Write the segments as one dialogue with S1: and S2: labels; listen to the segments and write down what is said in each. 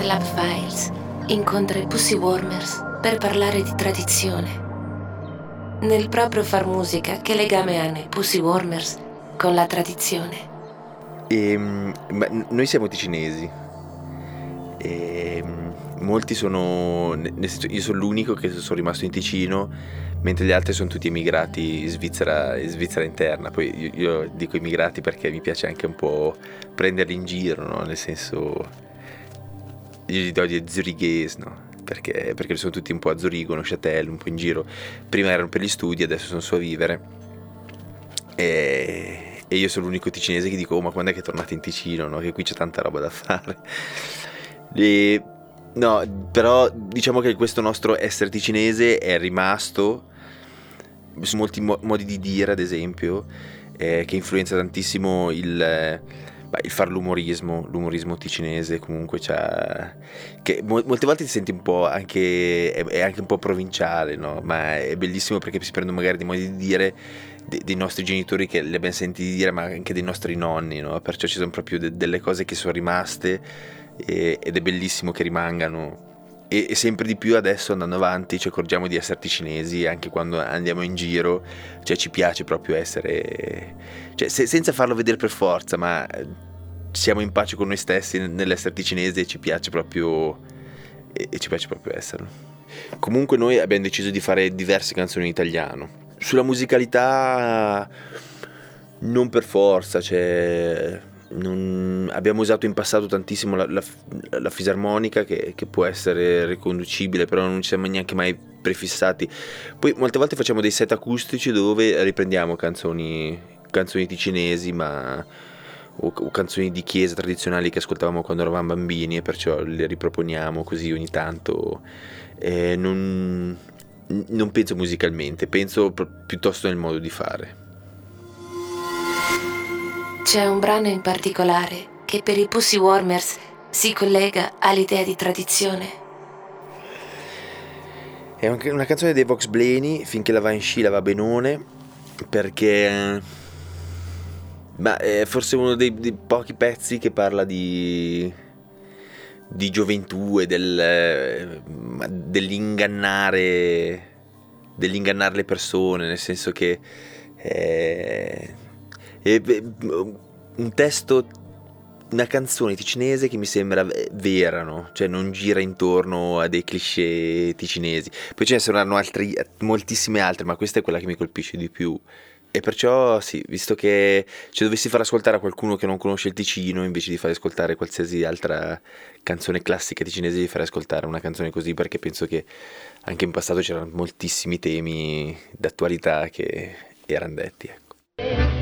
S1: Lab Files incontra i Pussy Warmers per parlare di tradizione. Nel proprio far musica, che legame hanno i Pussy Warmers con la tradizione?
S2: E, ehm, noi siamo ticinesi. E, ehm, molti sono. Senso, io sono l'unico che sono rimasto in Ticino, mentre gli altri sono tutti emigrati in Svizzera, in Svizzera interna. Poi io, io, dico immigrati perché mi piace anche un po' prenderli in giro, no? Nel senso. Gli do di Zurighese, no? Perché, perché sono tutti un po' a Zurigo, Neuchâtel, un po' in giro. Prima erano per gli studi, adesso sono su a vivere. E e io sono l'unico ticinese che dico, oh, ma quando è che tornate in Ticino, no? Che qui c'è tanta roba da fare. E, no, però diciamo che questo nostro essere ticinese è rimasto su molti mo- modi di dire, ad esempio, eh, che influenza tantissimo il, eh, il fare l'umorismo, l'umorismo ticinese comunque c'ha, che mo- molte volte ti senti un po' anche, è anche un po' provinciale, no? Ma è bellissimo perché si prendono magari dei modi di dire dei nostri genitori che li abbiamo sentiti dire, ma anche dei nostri nonni, no? perciò ci sono proprio de- delle cose che sono rimaste e- ed è bellissimo che rimangano. E-, e, sempre di più adesso andando avanti ci accorgiamo di essere cinesi anche quando andiamo in giro, cioè ci piace proprio essere, cioè, se- senza farlo vedere per forza, ma eh, siamo in pace con noi stessi nell'essere cinesi e ci piace proprio, e-, e ci piace proprio esserlo. Comunque noi abbiamo deciso di fare diverse canzoni in italiano sulla musicalità non per forza, cioè, non, abbiamo usato in passato tantissimo la, la, la fisarmonica che, che, può essere riconducibile, però non ci siamo neanche mai prefissati. Poi molte volte facciamo dei set acustici dove riprendiamo canzoni, canzoni ticinesi, ma o, o, canzoni di chiesa tradizionali che ascoltavamo quando eravamo bambini e perciò le riproponiamo così ogni tanto. Eh, non, non penso musicalmente, penso piuttosto nel modo di fare.
S1: C'è un brano in particolare che per i Pussy Warmers si collega all'idea di tradizione.
S2: È una canzone dei Vox Blaney, finché la va in sci la va benone, perché ma è forse uno dei, dei pochi pezzi che parla di, di gioventù e del, dell'ingannare, dell'ingannare le persone, nel senso che è un testo, una canzone ticinese che mi sembra vera, no? cioè non gira intorno a dei cliché ticinesi. Poi ce ne saranno altri, moltissime altre, ma questa è quella che mi colpisce di più. E perciò sì, visto che se dovessi far ascoltare a qualcuno che non conosce il Ticino, invece di far ascoltare qualsiasi altra canzone classica ticinese, di far ascoltare una canzone così, perché penso che anche in passato c'erano moltissimi temi d'attualità che erano detti. Ecco.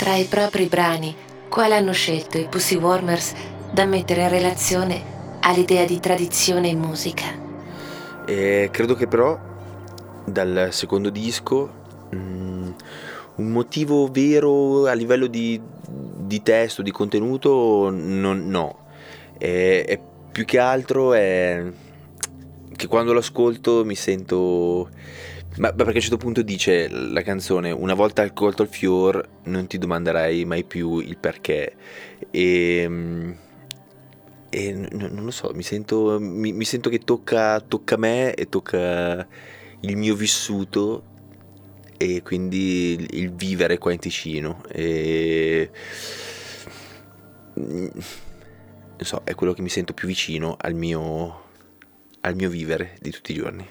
S1: Tra i propri brani, quale hanno scelto i Pussy Warmers da mettere in relazione all'idea di tradizione in musica?
S2: Eh, credo che però dal secondo disco mh, mm, un motivo vero a livello di, di testo, di contenuto, non, no. È, è più che altro è che quando lo ascolto mi sento ma, perché a un certo punto dice la canzone: Una volta accolto il fior, non ti domanderai mai più il perché. E. Ehm, e non lo so, mi sento, mi, mi sento che tocca, tocca me e tocca il mio vissuto e quindi il, il vivere qua in Ticino. E so, è quello che mi sento più vicino al mio, al mio vivere di tutti i giorni.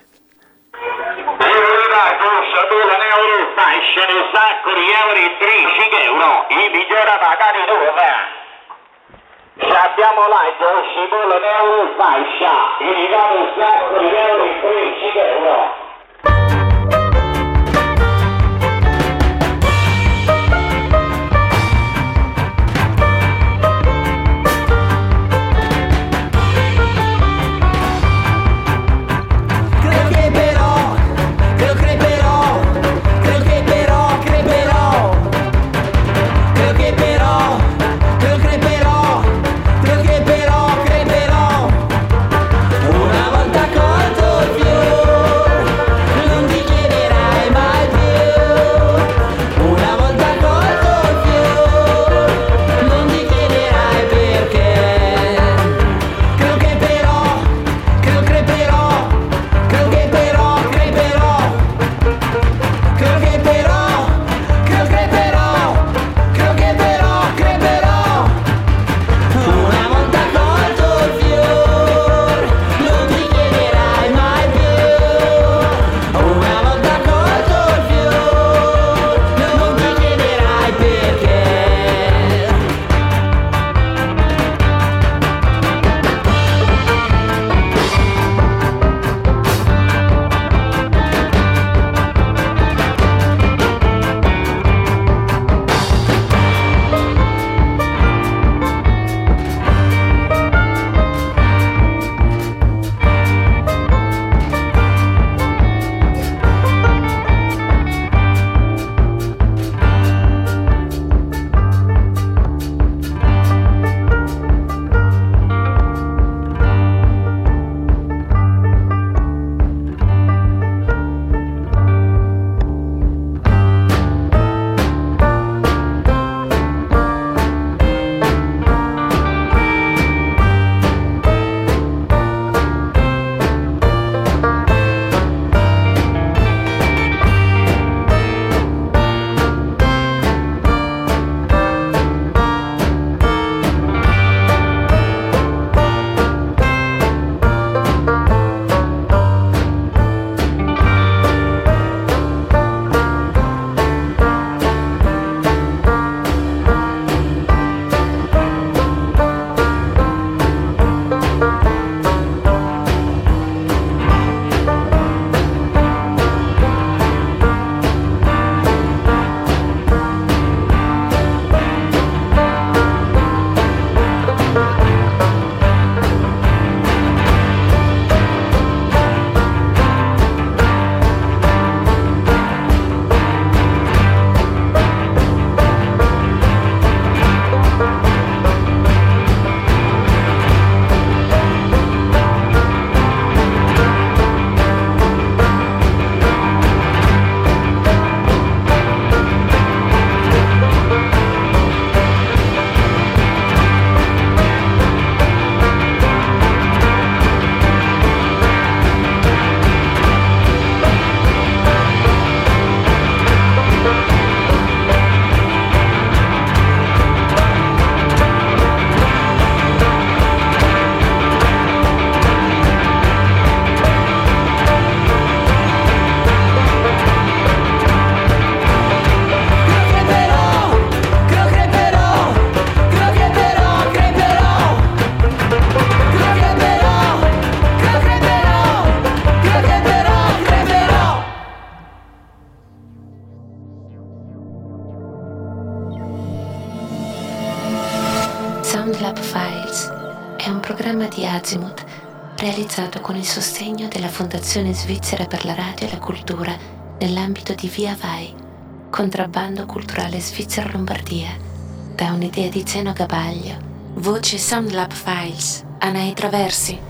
S3: Fascia un sacco di euro e 13 euro, i migliori pagati dove? Se abbiamo là, ci vuole euro fascia, i ricavi un sacco di euro e 13 euro.
S1: Realizzato con il sostegno della Fondazione Svizzera per la Radio e la Cultura nell'ambito di Via Vai, contrabbando culturale Svizzera Lombardia, da un'idea di Zeno Gabaglio. Voce Soundlab Files, Anai Traversi.